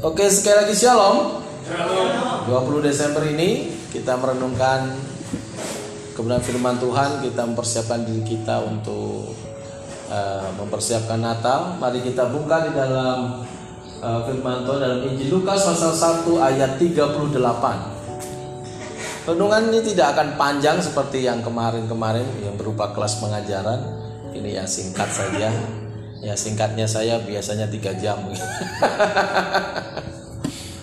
Oke, sekali lagi shalom. 20 Desember ini kita merenungkan kebenaran firman Tuhan, kita mempersiapkan diri kita untuk uh, mempersiapkan Natal. Mari kita buka di dalam uh, firman Tuhan dalam Injil Lukas pasal 1 ayat 38. Renungan ini tidak akan panjang seperti yang kemarin-kemarin yang berupa kelas pengajaran. Ini yang singkat saja. Ya singkatnya saya biasanya tiga jam.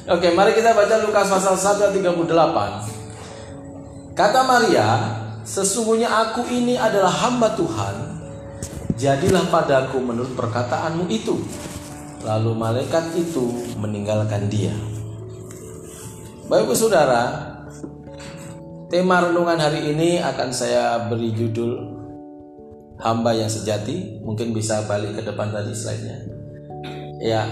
Oke, mari kita baca Lukas pasal 1 ayat 38. Kata Maria, sesungguhnya aku ini adalah hamba Tuhan. Jadilah padaku menurut perkataanmu itu. Lalu malaikat itu meninggalkan dia. Bapak Saudara, tema renungan hari ini akan saya beri judul hamba yang sejati mungkin bisa balik ke depan tadi slide-nya. Ya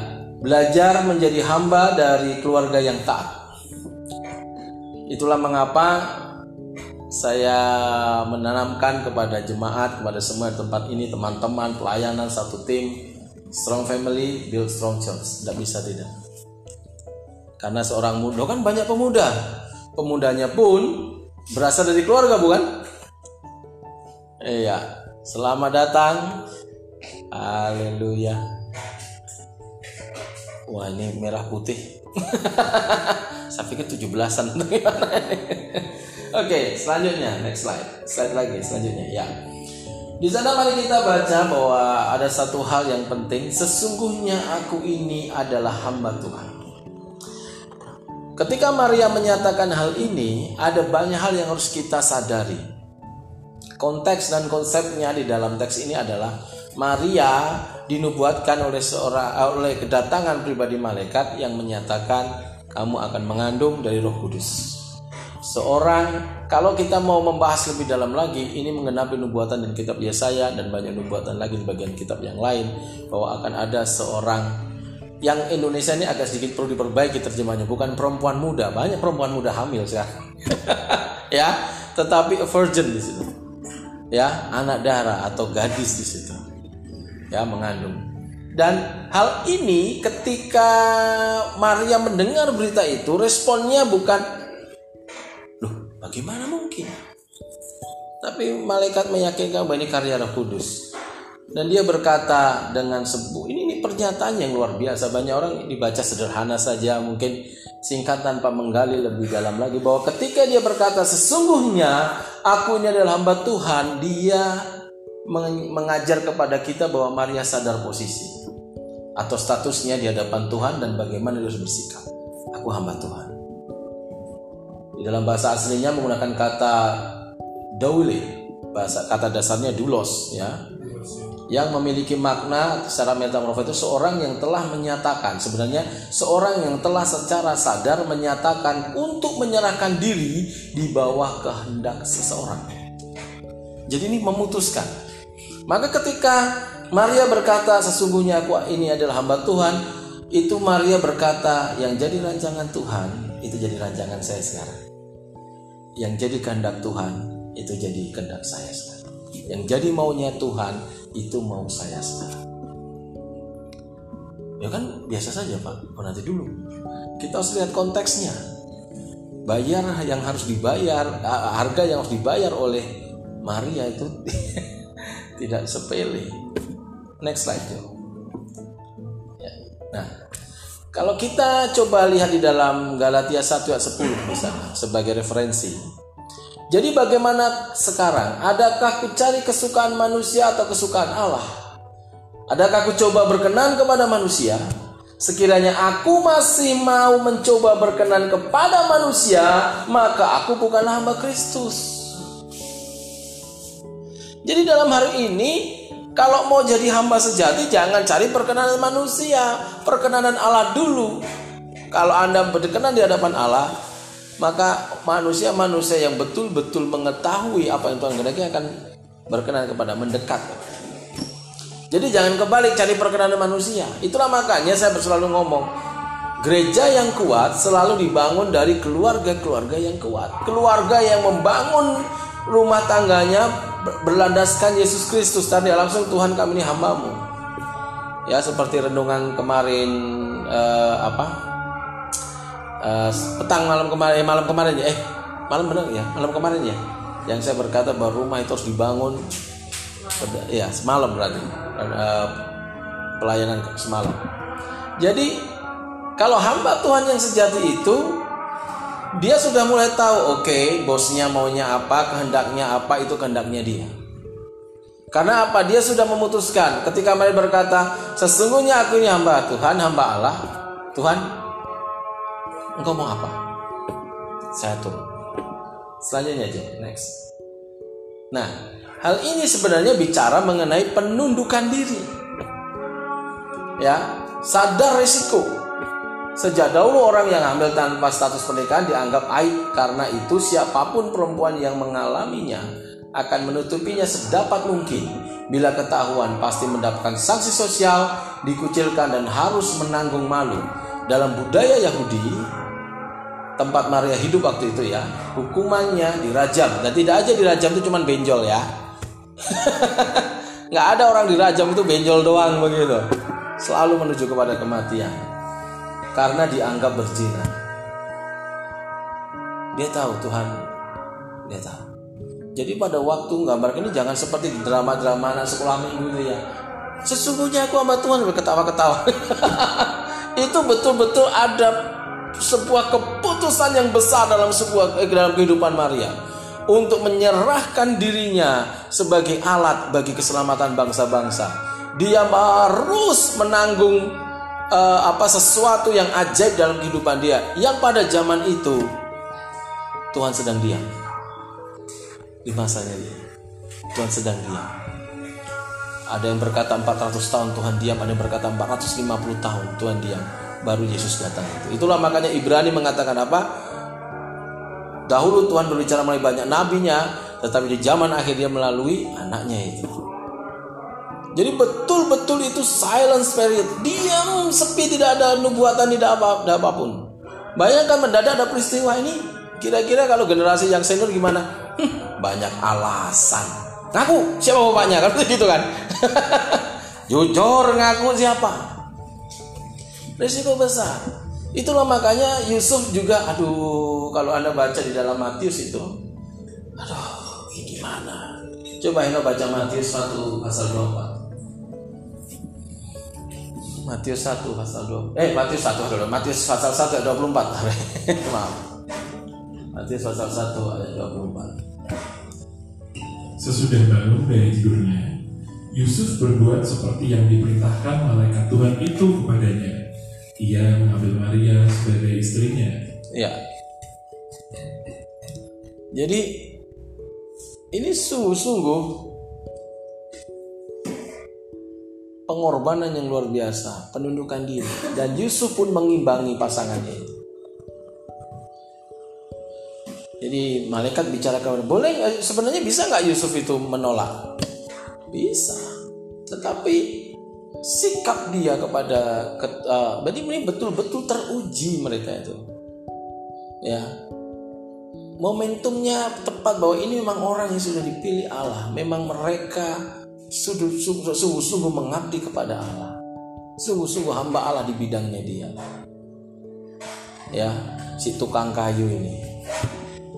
belajar menjadi hamba dari keluarga yang taat. Itulah mengapa saya menanamkan kepada jemaat kepada semua tempat ini teman-teman pelayanan satu tim strong family build strong church. Tidak bisa tidak. Karena seorang muda kan banyak pemuda. Pemudanya pun berasal dari keluarga bukan? Iya Selamat datang. Haleluya. Wah ini merah putih. Saya pikir 17-an. Oke, selanjutnya next slide. Slide lagi selanjutnya ya. Di sana mari kita baca bahwa ada satu hal yang penting. Sesungguhnya aku ini adalah hamba Tuhan. Ketika Maria menyatakan hal ini, ada banyak hal yang harus kita sadari. Konteks dan konsepnya di dalam teks ini adalah Maria dinubuatkan oleh seorang eh, oleh kedatangan pribadi malaikat yang menyatakan kamu akan mengandung dari Roh Kudus. Seorang kalau kita mau membahas lebih dalam lagi ini mengenai nubuatan dan kitab Yesaya dan banyak nubuatan lagi di bagian kitab yang lain bahwa akan ada seorang yang Indonesia ini agak sedikit perlu diperbaiki terjemahnya bukan perempuan muda. Banyak perempuan muda hamil sekarang. Ya tetapi virgin di situ ya anak darah atau gadis di situ. Ya mengandung. Dan hal ini ketika Maria mendengar berita itu responnya bukan loh bagaimana mungkin? Tapi malaikat meyakinkan bahwa ini karya Roh Kudus. Dan dia berkata dengan sebu ini, ini pernyataan yang luar biasa. Banyak orang dibaca sederhana saja mungkin singkat tanpa menggali lebih dalam lagi. Bahwa ketika dia berkata sesungguhnya aku ini adalah hamba Tuhan dia mengajar kepada kita bahwa Maria sadar posisi atau statusnya di hadapan Tuhan dan bagaimana dia harus bersikap. Aku hamba Tuhan. Di dalam bahasa aslinya menggunakan kata daule bahasa kata dasarnya dulos ya yang memiliki makna secara metamorfosis itu seorang yang telah menyatakan sebenarnya seorang yang telah secara sadar menyatakan untuk menyerahkan diri di bawah kehendak seseorang. Jadi ini memutuskan. Maka ketika Maria berkata sesungguhnya aku ini adalah hamba Tuhan, itu Maria berkata yang jadi rancangan Tuhan itu jadi rancangan saya sekarang. Yang jadi kehendak Tuhan itu jadi kehendak saya sekarang. Yang jadi maunya Tuhan itu mau saya sekarang. Ya kan biasa saja Pak, oh, nanti dulu. Kita harus lihat konteksnya. Bayar yang harus dibayar, harga yang harus dibayar oleh Maria itu tidak sepele. Next slide yo. Ya. Nah, kalau kita coba lihat di dalam Galatia 1 ayat 10 misalnya sebagai referensi, jadi bagaimana sekarang? Adakah ku cari kesukaan manusia atau kesukaan Allah? Adakah ku coba berkenan kepada manusia? Sekiranya aku masih mau mencoba berkenan kepada manusia, maka aku bukanlah hamba Kristus. Jadi dalam hari ini, kalau mau jadi hamba sejati, jangan cari perkenanan manusia, perkenanan Allah dulu. Kalau Anda berkenan di hadapan Allah, maka manusia-manusia yang betul-betul mengetahui apa yang Tuhan kehendaki akan berkenan kepada mendekat. Jadi jangan kebalik cari perkenanan manusia. Itulah makanya saya selalu ngomong, gereja yang kuat selalu dibangun dari keluarga-keluarga yang kuat. Keluarga yang membangun rumah tangganya berlandaskan Yesus Kristus tadi langsung Tuhan kami ini hambamu. Ya seperti renungan kemarin eh, apa uh, petang malam kemarin eh, malam kemarin ya eh malam benar ya malam kemarin ya yang saya berkata bahwa rumah itu harus dibangun ya semalam berarti uh, pelayanan semalam. Jadi kalau hamba Tuhan yang sejati itu dia sudah mulai tahu oke okay, bosnya maunya apa kehendaknya apa itu kehendaknya dia. Karena apa? Dia sudah memutuskan ketika mereka berkata sesungguhnya aku ini hamba Tuhan hamba Allah. Tuhan engkau mau apa? Turun selanjutnya aja next. Nah hal ini sebenarnya bicara mengenai penundukan diri. Ya sadar risiko. Sejak dahulu orang yang hamil tanpa status pernikahan dianggap aib karena itu siapa pun perempuan yang mengalaminya akan menutupinya sedapat mungkin. Bila ketahuan pasti mendapatkan sanksi sosial, dikucilkan dan harus menanggung malu. Dalam budaya Yahudi, tempat Maria hidup waktu itu ya, hukumannya dirajam. Dan tidak aja dirajam itu cuma benjol ya. Nggak ada orang dirajam itu benjol doang begitu. Selalu menuju kepada kematian karena dianggap berzina. Dia tahu Tuhan, dia tahu. Jadi pada waktu gambar ini jangan seperti drama-drama anak sekolah minggu itu ya. Sesungguhnya aku sama Tuhan berketawa-ketawa. itu betul-betul ada sebuah keputusan yang besar dalam sebuah eh, dalam kehidupan Maria. Untuk menyerahkan dirinya sebagai alat bagi keselamatan bangsa-bangsa. Dia harus menanggung uh, apa sesuatu yang ajaib dalam kehidupan dia. Yang pada zaman itu Tuhan sedang diam. Di masanya dia. Tuhan sedang diam. Ada yang berkata 400 tahun Tuhan diam. Ada yang berkata 450 tahun Tuhan diam baru Yesus datang itu itulah makanya Ibrani mengatakan apa dahulu Tuhan berbicara melalui banyak nabinya tetapi di zaman akhir dia melalui anaknya itu jadi betul-betul itu silence period. Diam, sepi, tidak ada nubuatan, tidak apa, tidak apa pun. Bayangkan mendadak ada peristiwa ini. Kira-kira kalau generasi yang senior gimana? Hm, banyak alasan. Ngaku siapa bapaknya kan gitu kan? Jujur ngaku siapa? Risiko besar. Itulah makanya Yusuf juga, aduh, kalau anda baca di dalam Matius itu, aduh, ini gimana? Coba anda baca Matius 1 pasal 24. Matius 1 pasal 2 eh Matius 1 dulu Matius pasal 1 ayat 24 maaf Matius pasal 1 ayat 24 Sesudah bangun dari tidurnya Yusuf berbuat seperti yang diperintahkan malaikat Tuhan itu kepadanya Ia mengambil Maria sebagai istrinya Ya Jadi ini sungguh-sungguh pengorbanan yang luar biasa, penundukan diri. Dan Yusuf pun mengimbangi pasangannya. Jadi malaikat bicara kepada boleh sebenarnya bisa nggak Yusuf itu menolak? Bisa. Tetapi sikap dia kepada uh, berarti ini betul-betul teruji mereka itu. Ya. Momentumnya tepat bahwa ini memang orang yang sudah dipilih Allah. Memang mereka sungguh-sungguh mengabdi kepada Allah. Sungguh-sungguh hamba Allah di bidangnya dia. Ya, si tukang kayu ini.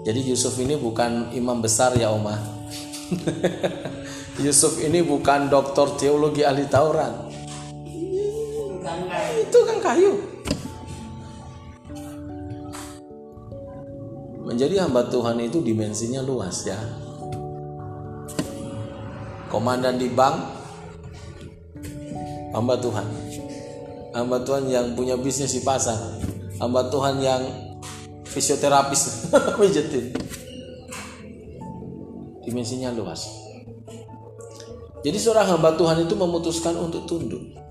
Jadi Yusuf ini bukan imam besar ya Oma. Yusuf ini bukan doktor teologi ahli Taurat. Itu kan kayu. Menjadi hamba Tuhan itu dimensinya luas ya. Komandan di bank hamba Tuhan. Hamba Tuhan yang punya bisnis di pasar. Hamba Tuhan yang fisioterapis pijetin dimensinya luas. Jadi seorang hamba Tuhan itu memutuskan untuk tunduk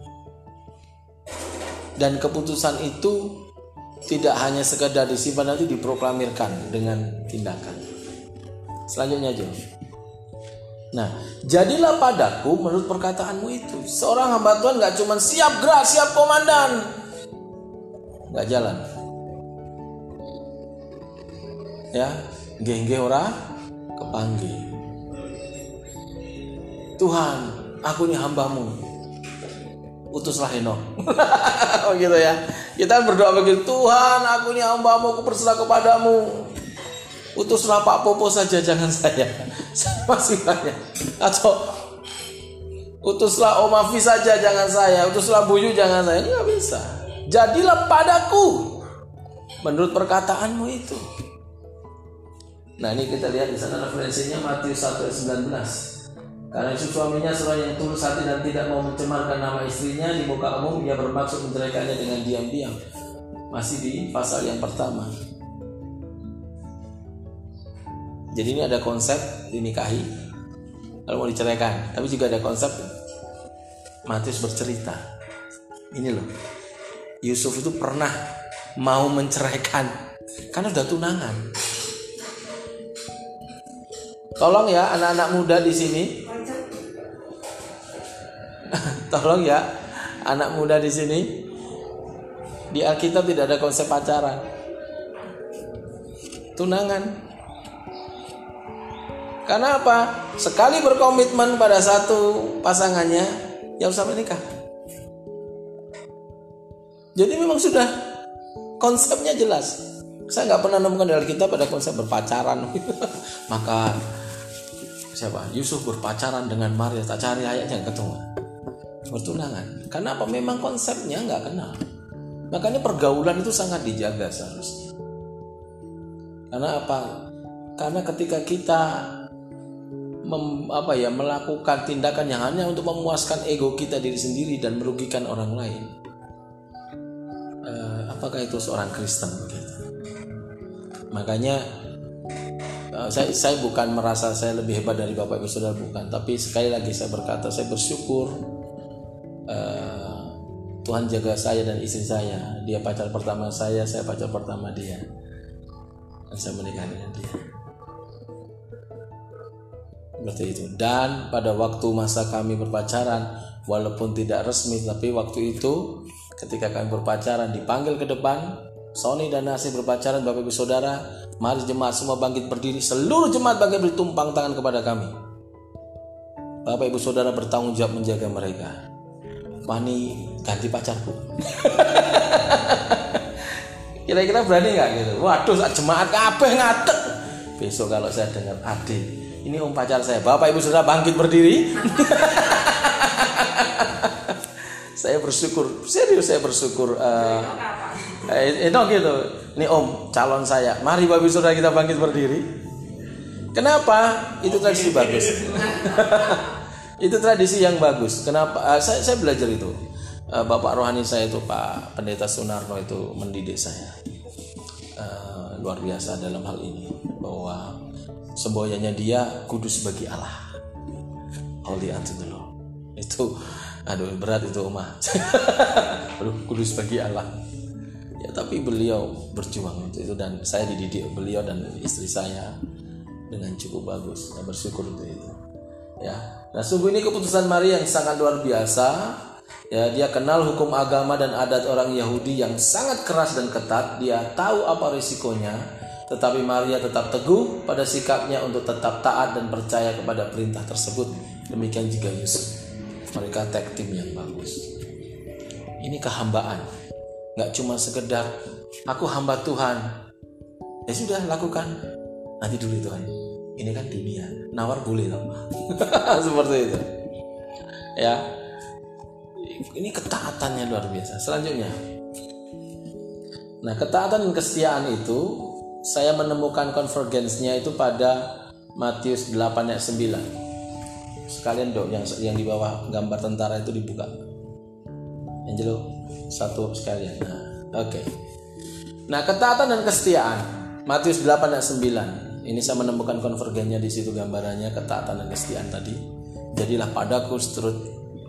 dan keputusan itu tidak hanya sekedar disimpan nanti diproklamirkan dengan tindakan selanjutnya aja Nah, jadilah padaku menurut perkataanmu itu. Seorang hamba Tuhan gak cuma siap gerak, siap komandan. Gak jalan. Ya, geng-geng ora kepanggil. Tuhan, aku ini hambamu. Utuslah Henok. oh gitu ya. Kita berdoa begitu, Tuhan aku ini hambamu, aku berserah kepadamu. Utuslah Pak Popo saja, jangan saya. Saya masih banyak. Atau utuslah Om Afi saja, jangan saya. Utuslah Buyu, jangan saya. Nggak bisa. Jadilah padaku. Menurut perkataanmu itu. Nah ini kita lihat di sana referensinya Matius 1 ayat 19. Karena itu suaminya seorang yang tulus hati dan tidak mau mencemarkan nama istrinya di muka umum, ia bermaksud menceraikannya dengan diam-diam. Masih di pasal yang pertama. Jadi ini ada konsep dinikahi, kalau mau diceraikan. Tapi juga ada konsep Matius bercerita. Ini loh, Yusuf itu pernah mau menceraikan karena udah tunangan. Tolong ya anak-anak muda di sini. Tolong ya anak muda di sini. Di Alkitab tidak ada konsep pacaran. Tunangan. Karena apa? Sekali berkomitmen pada satu pasangannya, ya usah menikah. Jadi memang sudah konsepnya jelas. Saya nggak pernah nemukan di Alkitab pada konsep berpacaran. Maka siapa Yusuf berpacaran dengan Maria tak cari ayatnya ketemu bertunangan karena apa memang konsepnya nggak kenal. Makanya pergaulan itu sangat dijaga seharusnya. Karena apa? Karena ketika kita mem, apa ya melakukan tindakan yang hanya untuk memuaskan ego kita diri sendiri dan merugikan orang lain. Eh, apakah itu seorang Kristen? Begitu makanya Eh, saya saya bukan merasa saya lebih hebat dari bapak ibu saudara bukan. Tapi sekali lagi saya berkata saya bersyukur Tuhan jaga saya dan istri saya. Dia pacar pertama saya saya pacar pertama dia. Dan saya menikah dengan dia. Seperti itu. Dan pada waktu masa kami berpacaran walaupun tidak resmi tapi waktu itu ketika kami berpacaran dipanggil ke depan Sony dan Nasir berpacaran Bapak Ibu Saudara Mari jemaat semua bangkit berdiri Seluruh jemaat bangkit bertumpang tangan kepada kami. Bapak Ibu Saudara bertanggung jawab menjaga mereka Fani ganti pacarku Kira-kira berani nggak gitu Waduh jemaat kabeh ngatek Besok kalau saya dengar adik Ini om pacar saya Bapak Ibu Saudara bangkit berdiri Saya bersyukur Serius saya bersyukur uh, Eh, itu gitu. Ini Om, calon saya. Mari Bapak Saudara kita bangkit berdiri. Kenapa? Itu tradisi bagus. itu tradisi yang bagus. Kenapa? Uh, saya, saya belajar itu. Uh, Bapak rohani saya itu Pak Pendeta Sunarno itu mendidik saya. Uh, luar biasa dalam hal ini bahwa semboyannya dia kudus bagi Allah. Holy unto the Lord. Itu aduh berat itu Oma. aduh kudus bagi Allah ya tapi beliau berjuang untuk itu dan saya dididik beliau dan istri saya dengan cukup bagus saya bersyukur untuk itu ya. Nah sungguh ini keputusan Maria yang sangat luar biasa. Ya dia kenal hukum agama dan adat orang Yahudi yang sangat keras dan ketat. Dia tahu apa risikonya. Tetapi Maria tetap teguh pada sikapnya untuk tetap taat dan percaya kepada perintah tersebut. Demikian juga Yusuf. Mereka tag tim yang bagus. Ini kehambaan. Nggak cuma sekedar aku hamba Tuhan. Ya sudah lakukan. Nanti dulu Tuhan ini kan dunia nawar boleh loh seperti itu ya ini ketaatannya luar biasa selanjutnya nah ketaatan dan kesetiaan itu saya menemukan konvergensinya itu pada Matius 8 ayat 9 sekalian dong yang yang di bawah gambar tentara itu dibuka Angelo satu sekalian. Nah, oke. Okay. Nah, ketaatan dan kesetiaan. Matius 8 ayat 9. Ini saya menemukan konvergennya di situ gambarannya ketaatan dan kesetiaan tadi. Jadilah padaku seturut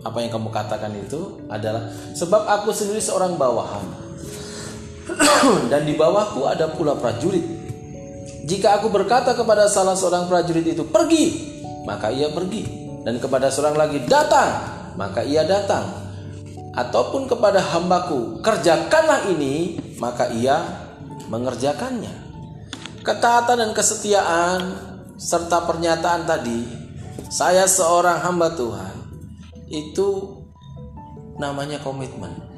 apa yang kamu katakan itu adalah sebab aku sendiri seorang bawahan dan di bawahku ada pula prajurit. Jika aku berkata kepada salah seorang prajurit itu pergi, maka ia pergi dan kepada seorang lagi datang, maka ia datang ataupun kepada hambaku, kerjakanlah ini, maka ia mengerjakannya. Ketaatan dan kesetiaan serta pernyataan tadi, saya seorang hamba Tuhan, itu namanya komitmen.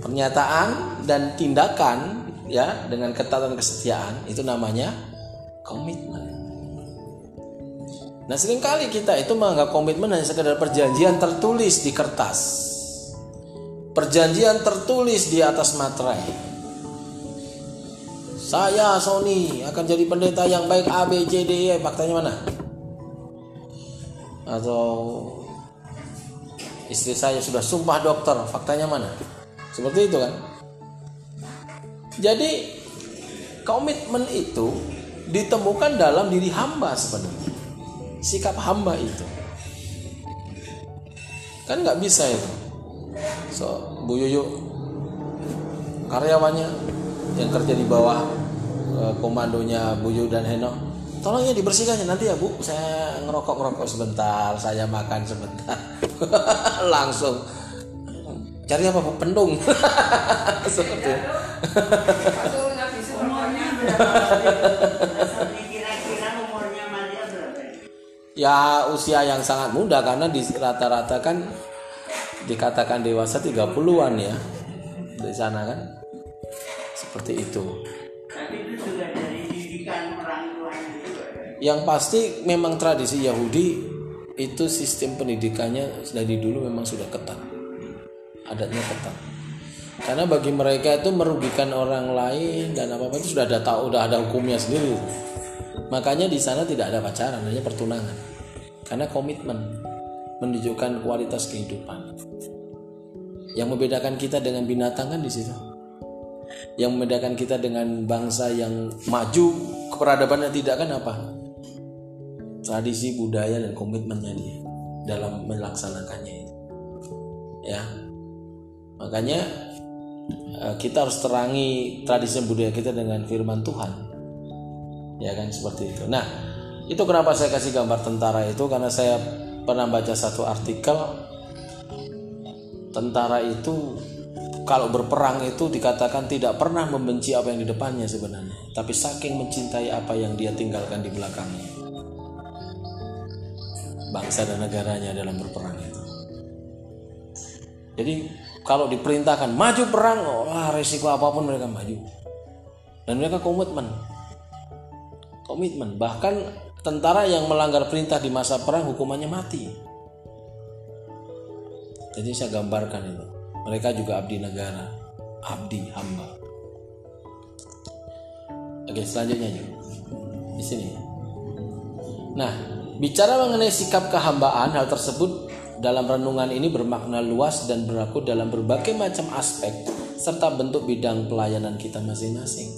pernyataan dan tindakan ya dengan ketatan kesetiaan itu namanya komitmen. Nah sering kali kita itu menganggap komitmen hanya sekedar perjanjian tertulis di kertas Perjanjian tertulis di atas materai saya Sony akan jadi pendeta yang baik A B C D E faktanya mana? Atau istri saya sudah sumpah dokter faktanya mana? Seperti itu kan? Jadi komitmen itu ditemukan dalam diri hamba sebenarnya. Sikap hamba itu. Kan nggak bisa itu. So, Bu Yuyu karyawannya yang kerja di bawah e, komandonya Bu Yuyu dan Heno. Tolong ya dibersihkannya nanti ya Bu. Saya ngerokok ngerokok sebentar saya makan sebentar. Langsung. Cari apa Bu? Pendung. Seperti. Ya usia yang sangat muda karena di rata-rata kan dikatakan dewasa 30-an ya. Di sana kan seperti itu. Yang pasti memang tradisi Yahudi itu sistem pendidikannya dari dulu memang sudah ketat. Adatnya ketat. Karena bagi mereka itu merugikan orang lain dan apa apa itu sudah ada tahu udah ada hukumnya sendiri. Makanya di sana tidak ada pacaran hanya pertunangan. Karena komitmen menunjukkan kualitas kehidupan. Yang membedakan kita dengan binatang kan di situ yang membedakan kita dengan bangsa yang maju keperadabannya tidak kan apa? Tradisi budaya dan komitmennya dia dalam melaksanakannya ya. Makanya eh, kita harus terangi tradisi budaya kita dengan firman Tuhan. Ya kan seperti itu. Nah itu kenapa saya kasih gambar tentara itu karena saya pernah baca satu artikel. Tentara itu kalau berperang itu dikatakan tidak pernah membenci apa yang di depannya sebenarnya tapi saking mencintai apa yang dia tinggalkan di belakangnya. Bangsa dan negaranya dalam berperang itu. Jadi kalau diperintahkan maju perang oh, resiko apa pun mereka maju. Dan mereka komitmen. Komitmen. Bahkan tentara yang melanggar perintah di masa perang hukumannya mati. Jadi saya gambarkan itu mereka juga abdi negara. Abdi hamba. Oke selanjutnya yuk di sini. Nah bicara mengenai sikap kehambaan hal tersebut dalam renungan ini bermakna luas dan berlaku dalam berbagai macam aspek serta bentuk bidang pelayanan kita masing-masing.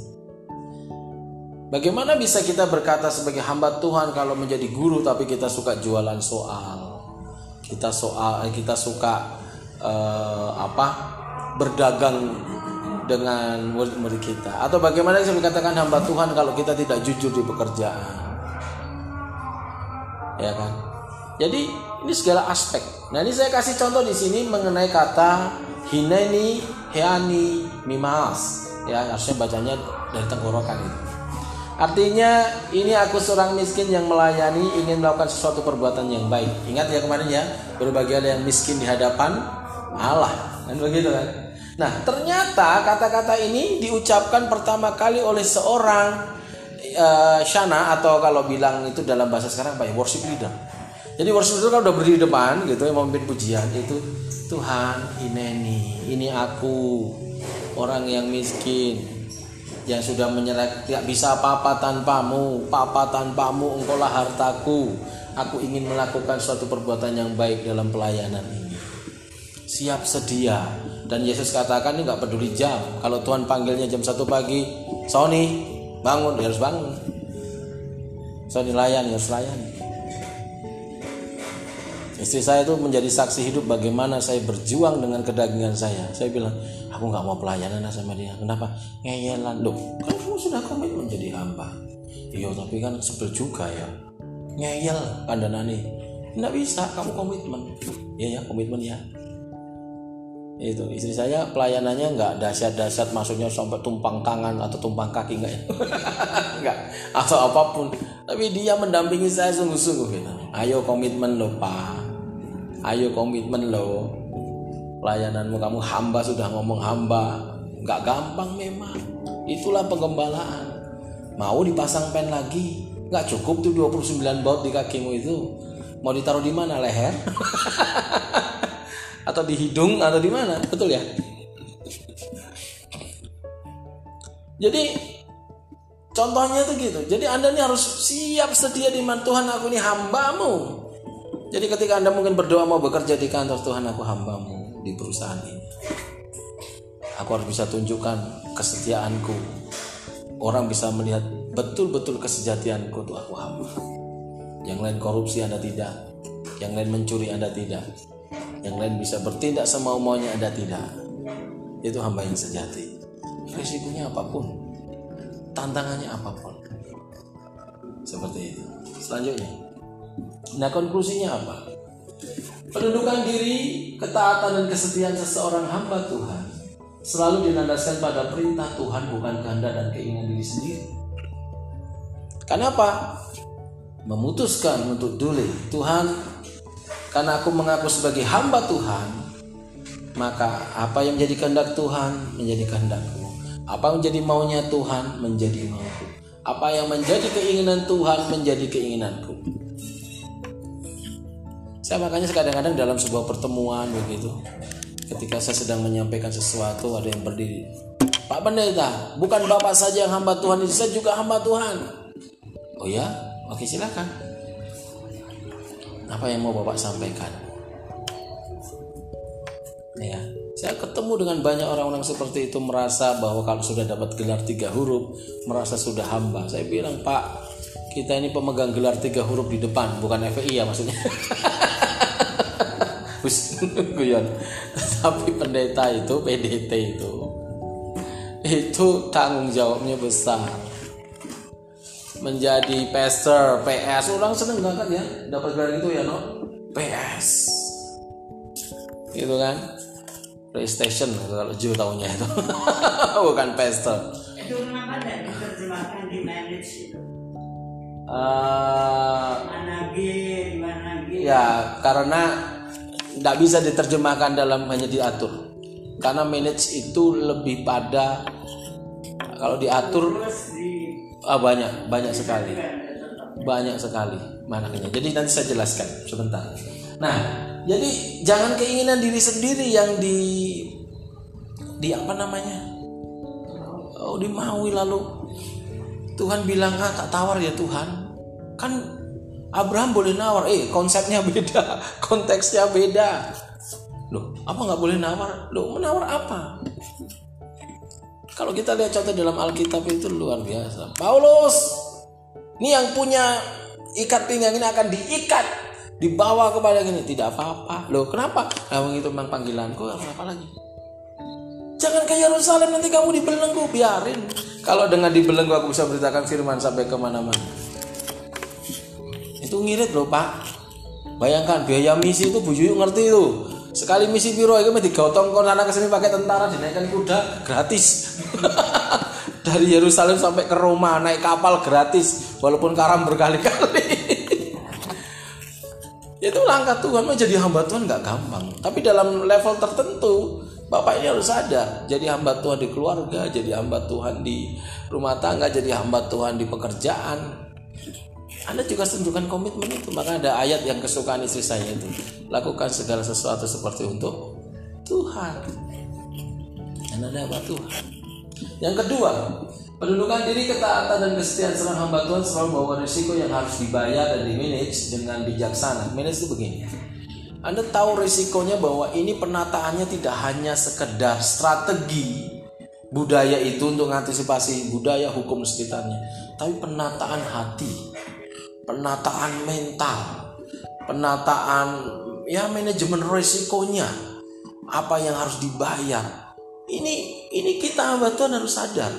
Bagaimana bisa kita berkata sebagai hamba Tuhan kalau menjadi guru tapi kita suka jualan soal, kita soal, kita suka uh, apa berdagang dengan murid-murid kita, atau bagaimana bisa dikatakan hamba Tuhan kalau kita tidak jujur di pekerjaan, ya kan? Jadi ini segala aspek. Nah ini saya kasih contoh di sini mengenai kata hineni, heani, mimas, ya harusnya bacanya dari tenggorokan itu. Artinya ini aku seorang miskin yang melayani ingin melakukan sesuatu perbuatan yang baik. Ingat ya kemarin ya, berbagai ada yang miskin di hadapan Allah. Kan begitu kan? Nah, ternyata kata-kata ini diucapkan pertama kali oleh seorang uh, Shana atau kalau bilang itu dalam bahasa sekarang apa ya? Worship leader. Jadi worship leader kalau udah berdiri di depan gitu yang memimpin pujian itu Tuhan, ini ini aku orang yang miskin yang sudah menyerah tidak bisa apa-apa tanpamu papa tanpamu engkaulah hartaku aku ingin melakukan suatu perbuatan yang baik dalam pelayanan ini siap sedia dan Yesus katakan ini nggak peduli jam kalau Tuhan panggilnya jam satu pagi Sony bangun dia harus bangun Sony layan harus layan Istri saya itu menjadi saksi hidup bagaimana saya berjuang dengan kedagingan saya. Saya bilang, aku nggak mau pelayanan sama dia. Kenapa? Ngeyelan. Loh, kan kamu sudah komitmen menjadi hamba. Iya, tapi kan sebel juga ya. Ngeyel kandanani. Nggak bisa, kamu komitmen. Iya ya, komitmen ya. Itu istri saya pelayanannya nggak dahsyat-dahsyat maksudnya sampai tumpang tangan atau tumpang kaki nggak. Nggak atau apa pun. Tapi dia mendampingi saya sungguh-sungguh gitu. Ayo komitmen loh pak. Ayo komitmen lo. Pelayananmu kamu hamba sudah ngomong hamba. Nggak gampang memang. Itulah penggembalaan. Mau dipasang pen lagi. Nggak cukup tuh 29 baut di kakimu itu. Mau ditaruh di mana? Leher atau di hidung atau di mana betul ya jadi contohnya tuh gitu jadi anda ini harus siap sedia di mana Tuhan aku ini hambamu jadi ketika anda mungkin berdoa mau bekerja di kantor Tuhan aku hambamu di perusahaan ini Aku harus bisa tunjukkan kesetiaanku. Orang bisa melihat betul-betul kesejatianku tuh aku hamba. Yang lain korupsi Anda tidak. Yang lain mencuri Anda tidak. Yang lain bisa bertindak semau maunya Anda tidak. Itu hamba yang sejati. Risikonya apa pun. Tantangannya apa pun. Seperti itu. Selanjutnya. Nah konklusinya apa? Pendudukan diri, ketaatan dan kesetiaan seseorang hamba Tuhan selalu dinandaskan pada perintah Tuhan bukan kehendak dan keinginan diri sendiri. Kenapa? Memutuskan untuk dulu Tuhan karena aku mengaku sebagai hamba Tuhan maka apa yang menjadi kehendak Tuhan menjadi kehendakku. Apa yang menjadi maunya Tuhan menjadi mauku. Apa yang menjadi keinginan Tuhan menjadi keinginanku. Saya makanya kadang-kadang dalam sebuah pertemuan begitu ketika saya sedang menyampaikan sesuatu ada yang berdiri Pak Pendeta bukan Bapak saja yang hamba Tuhan saya juga hamba Tuhan. Oh ya? Oke silakan apa yang mau Bapak sampaikan? Ya saya ketemu dengan banyak orang-orang seperti itu merasa bahwa kalau sudah dapat gelar tiga huruf merasa sudah hamba. Saya bilang Pak kita ini pemegang gelar tiga huruf di depan bukan FPI ya maksudnya. Guyon. Tapi pendeta itu PDT itu itu tanggung jawabnya besar menjadi pastor PS orang seneng banget ya dapat gelar itu ya no? PS gitu kan? PlayStation kalau Joe tahunya itu. Bukan pastor. Itu kenapa tidak diterjemahkan di manage itu? Uh, manage manage ya karena tidak bisa diterjemahkan dalam hanya diatur. Karena manage itu lebih pada kalau diatur ah, banyak banyak sekali. Banyak sekali manaknya. Jadi nanti saya jelaskan sebentar. Nah jadi jangan keinginan diri sendiri yang di di apa namanya? Oh dimaui lalu Tuhan bilang ah tak tawar ya Tuhan. Kan Abraham boleh nawar. Eh konsepnya beda konteksnya beda. Loh apa nggak boleh nawar? Loh menawar apa kalau kita lihat contoh dalam Alkitab itu luar biasa. Paulus ini yang punya ikat pinggang ini akan diikat dibawa kepada gini. Tidak apa-apa. Loh kenapa? Kamu itu memang panggilanku apa lagi? Jangan ke Yerusalem nanti kamu dibelenggu biarin. Kalau dengan dibelenggu aku bisa beritakan firman sampai ke mana-mana. Itu ngirit loh pak. Bayangkan biaya misi itu Bu Yuyu ngerti itu sekali misi biro itu mesti digotong kon anak ke sini pakai tentara dinaikkan kuda gratis. Dari Yerusalem sampai ke Roma naik kapal gratis walaupun karam berkali-kali. Itu langkah Tuhan menjadi hamba Tuhan nggak gampang. Tapi dalam level tertentu Bapak ini harus sadar jadi hamba Tuhan di keluarga jadi hamba Tuhan di rumah tangga jadi hamba Tuhan di pekerjaan anda juga tunjukkan komitmen itu. Maka ada ayat yang kesukaan istri saya itu. Lakukan segala sesuatu seperti untuk Tuhan. Dan ada apa Tuhan? Yang kedua pendudukan diri ketaatan dan kesetiaan seorang hamba Tuhan selalu membawa risiko yang harus dibayar dan dimanage dengan bijaksana. Manage itu begini. Anda tahu risikonya bahwa ini penataannya tidak hanya sekedar strategi budaya itu untuk mengantisipasi budaya hukum sekitarnya tapi penataan hati penataan mental, penataan ya manajemen risikonya, apa yang harus dibayar. Ini ini kita hamba Tuhan harus sadar.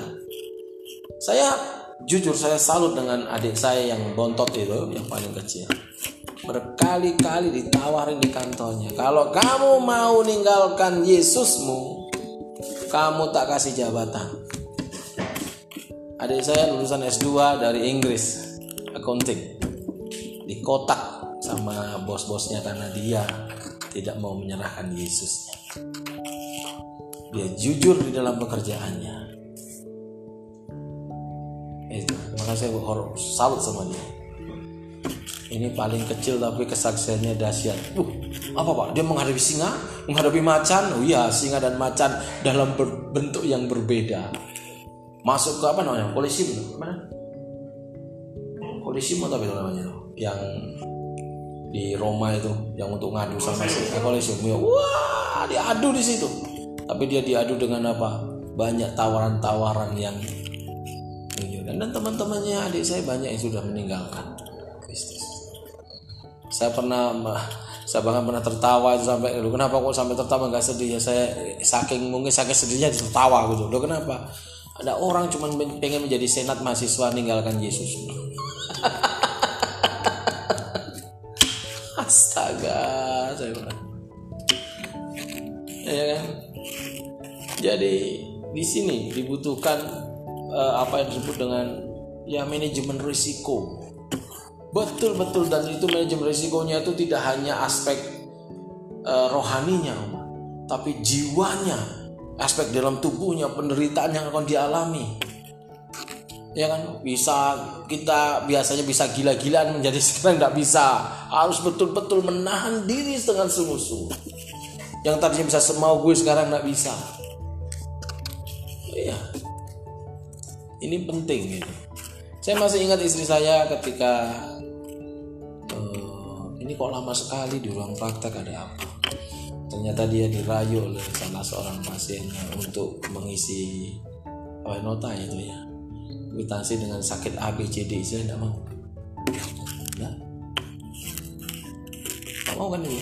Saya jujur saya salut dengan adik saya yang bontot itu yang paling kecil. Berkali-kali ditawarin di kantornya. Kalau kamu mau ninggalkan Yesusmu, kamu tak kasih jabatan. Adik saya lulusan S2 dari Inggris accounting dikotak sama bos-bosnya karena dia tidak mau menyerahkan Yesusnya Dia jujur di dalam pekerjaannya. Itu, makanya saya hor- salut sama dia. Ini paling kecil tapi kesaksiannya dahsyat. Uh, apa pak? Dia menghadapi singa, menghadapi macan. Oh iya, singa dan macan dalam bentuk yang berbeda. Masuk ke apa namanya? Itu. mana? Kolisium tapi namanya, yang di Roma itu, yang untuk ngadu sama si eh, Kolisium. Ya, wah, diadu di situ. Tapi dia diadu dengan apa? Banyak tawaran-tawaran yang menunjukkan. Dan teman-temannya adik saya banyak yang sudah meninggalkan Kristus saya pernah saya bahkan pernah tertawa itu sampai lu kenapa kok sampai tertawa nggak sedih ya saya saking mungkin saking sedihnya tertawa gitu lo kenapa ada orang cuma pengen menjadi senat mahasiswa ninggalkan Yesus astaga saya bilang ya kan? Jadi di sini dibutuhkan eh, apa yang disebut dengan ya manajemen risiko. Betul betul dan itu manajemen risikonya itu tidak hanya aspek uh, rohaninya, tapi jiwanya, aspek dalam tubuhnya, penderitaan yang akan dialami. Ya kan? Bisa. Kita biasanya bisa gila-gilaan menjadi sekarang tidak bisa. Harus betul-betul menahan diri dengan sungguh-sungguh. Yang tadinya bisa semau gue sekarang tidak bisa. Iya. Ini penting gitu. Saya masih ingat istri saya ketika eh, ini kok lama sekali di ruang praktek ada apa? Ternyata dia dirayu oleh salah seorang pasiennya untuk mengisi apa nota itu ya. Kwitansi dengan sakit A, B, saya tidak mau. Nah, nggak mau kan ini?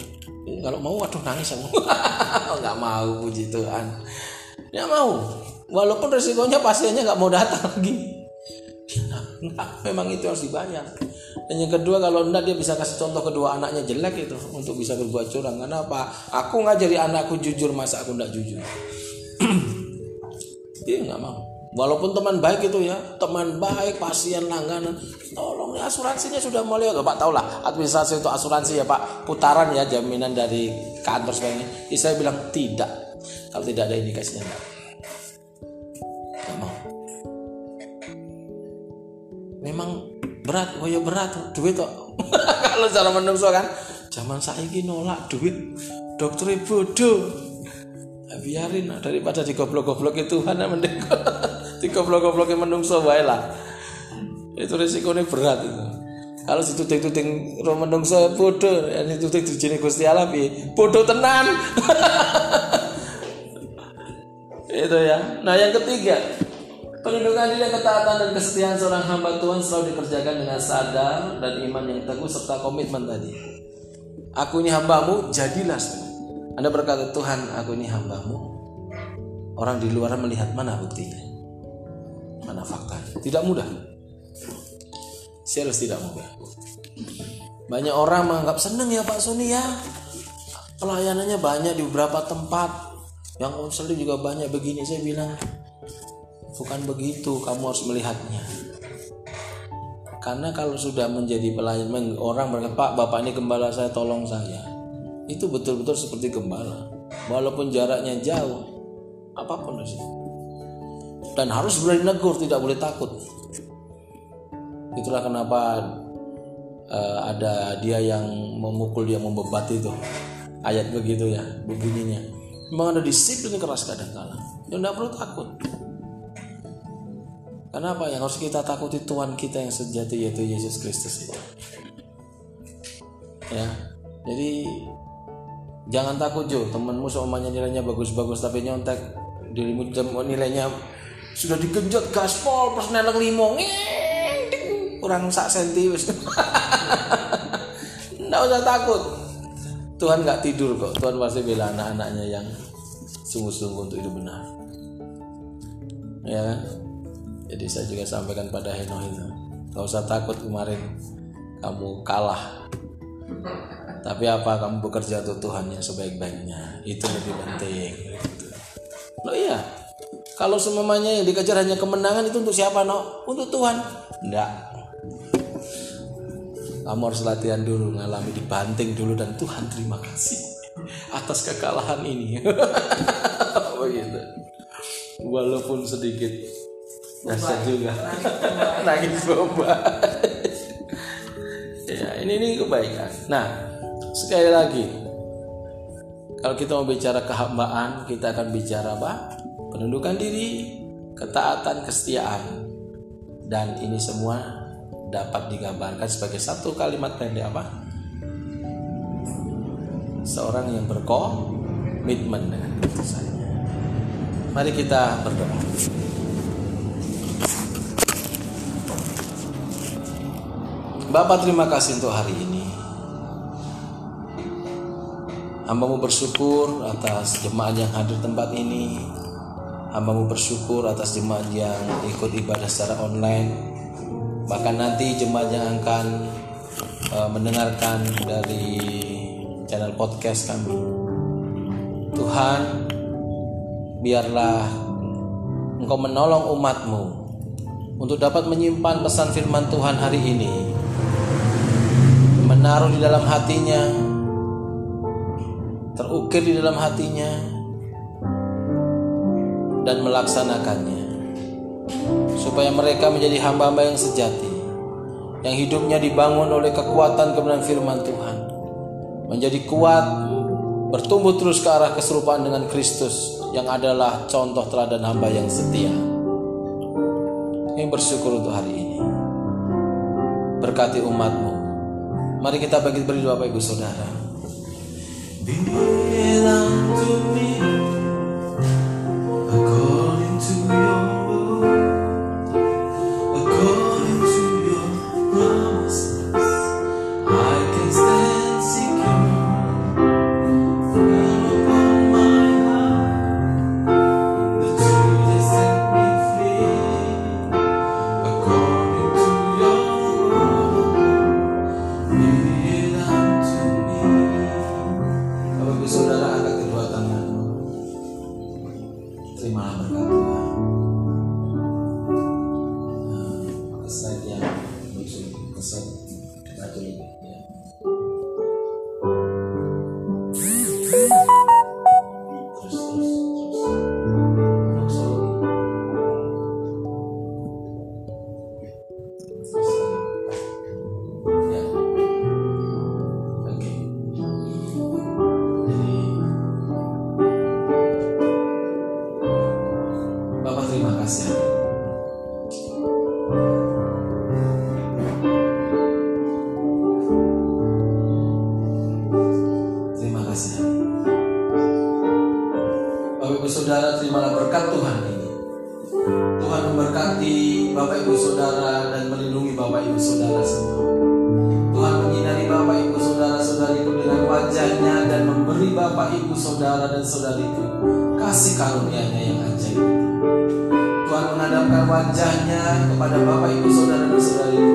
Kalau mau, waduh nangis aku. nggak mau puji Tuhan. Nggak mau. Walaupun resikonya pasiennya nggak mau datang lagi. Enggak, memang itu harus dibayar. Dan yang kedua kalau enggak dia bisa kasih contoh kedua anaknya jelek itu untuk bisa berbuat curang. Kenapa? Aku ngajari anakku jujur masa aku enggak jujur. dia nggak mau. Walaupun teman baik itu ya, teman baik, pasien langganan, tolong ya asuransinya sudah mulai, Pak tahu lah administrasi itu asuransi ya Pak, putaran ya jaminan dari kantor sebagainya. Jadi saya bilang tidak, kalau tidak ada indikasinya enggak. Nggak mau. Memang berat oh ya berat duit kok. Kalau cara menungso kan zaman saya ini nolak duit dokter bodoh. Nah, biarin daripada digoblok-goblok itu Tuhan mending digoblok-goblokin menungso wae lah. Itu risikonya berat itu. Kalau situ tuting roh menungso bodoh. Yang itu tuting dijini Gusti Allah piye? Bodoh tenan. Itu ya. Nah yang ketiga. Penundukan diri ketaatan dan kesetiaan seorang hamba Tuhan selalu dikerjakan dengan sadar dan iman yang teguh serta komitmen tadi. Aku ini hambamu, jadilah. Anda berkata Tuhan, aku ini hambamu. Orang di luar melihat mana buktinya, mana faktanya. Tidak mudah. Serius tidak mudah. Banyak orang menganggap seneng ya Pak Sony ya. Pelayanannya banyak di beberapa tempat. Yang konseling juga banyak begini. Saya bilang, bukan begitu kamu harus melihatnya karena kalau sudah menjadi pelayan orang berkata pak bapak ini gembala saya tolong saya itu betul-betul seperti gembala walaupun jaraknya jauh apa pun di dan harus berani negur tidak boleh takut. Itulah kenapa uh, ada dia yang memukul dia membebat itu. Ayat begitu ya bunyinya. Memang ada disiplin keras kadang-kala. Ya tidak perlu takut. Kenapa yang harus kita takuti Tuhan kita yang sejati yaitu Yesus Kristus itu. Ya, jadi jangan takut Jo, temenmu semuanya nilainya bagus-bagus tapi nyontek. Dirimu nilainya sudah digenjot gaspol personel limo kurang sak senti wis. Nggak usah takut. Tuhan nggak tidur kok. Tuhan pasti bela anak-anaknya yang sungguh-sungguh untuk itu benar. Ya kan? Jadi saya juga sampaikan pada Henoh itu, gak usah takut kemarin kamu kalah. Tapi apa kamu bekerja untuk Tuhan yang sebaik-baiknya itu lebih penting. Loh iya, kalau semuanya yang dikejar hanya kemenangan itu untuk siapa no? Untuk Tuhan? Enggak. Kamu harus latihan dulu, ngalami dibanting dulu dan Tuhan terima kasih. atas kekalahan ini. Begitu. Walaupun sedikit dahsyat juga. Nangis boba. ya, ini ini kebaikan. Nah, sekali lagi kalau kita mau bicara kehambaan, kita akan bicara apa? Penundukan diri, ketaatan, kesetiaan. Dan ini semua dapat digambarkan sebagai satu kalimat pendek apa? Seorang yang berkomitmen dengan saja. Mari kita berdoa. Bapak terima kasih untuk hari ini. Hambamu bersyukur atas jemaat yang hadir tempat ini. Hambamu bersyukur atas jemaat yang ikut ibadah secara online. Bahkan nanti jemaat yang akan uh, mendengarkan dari channel podcast kami. Tuhan, biarlah Engkau menolong umatmu untuk dapat menyimpan pesan firman Tuhan hari ini. Menaruh di dalam hatinya, terukir di dalam hatinya, dan melaksanakannya, supaya mereka menjadi hamba-hamba yang sejati, yang hidupnya dibangun oleh kekuatan kebenaran firman Tuhan, menjadi kuat, bertumbuh terus ke arah keserupaan dengan Kristus yang adalah contoh teladan hamba yang setia. Yang bersyukur untuk hari ini. Berkati umatmu. Mari kita bagi beri Bapak Ibu Saudara. Me wajahnya dan memberi Bapak Ibu Saudara dan Saudariku kasih karunia-Nya yang ajaib. Tuhan menghadapkan wajahnya kepada Bapak Ibu Saudara dan Saudariku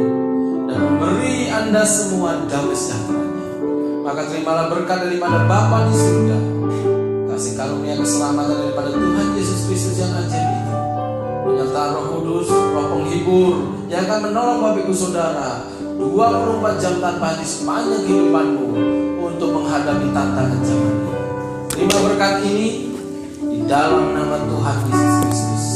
dan memberi Anda semua damai sejahtera. Maka terimalah berkat daripada Bapa di surga. Kasih karunia keselamatan daripada Tuhan Yesus Kristus yang ajaib itu. Menyerta roh kudus, roh penghibur yang akan menolong Bapak Ibu Saudara 24 jam tanpa henti sepanjang kehidupanmu untuk menghadapi tantangan zaman ini. Terima berkat ini di dalam nama Tuhan Yesus Kristus.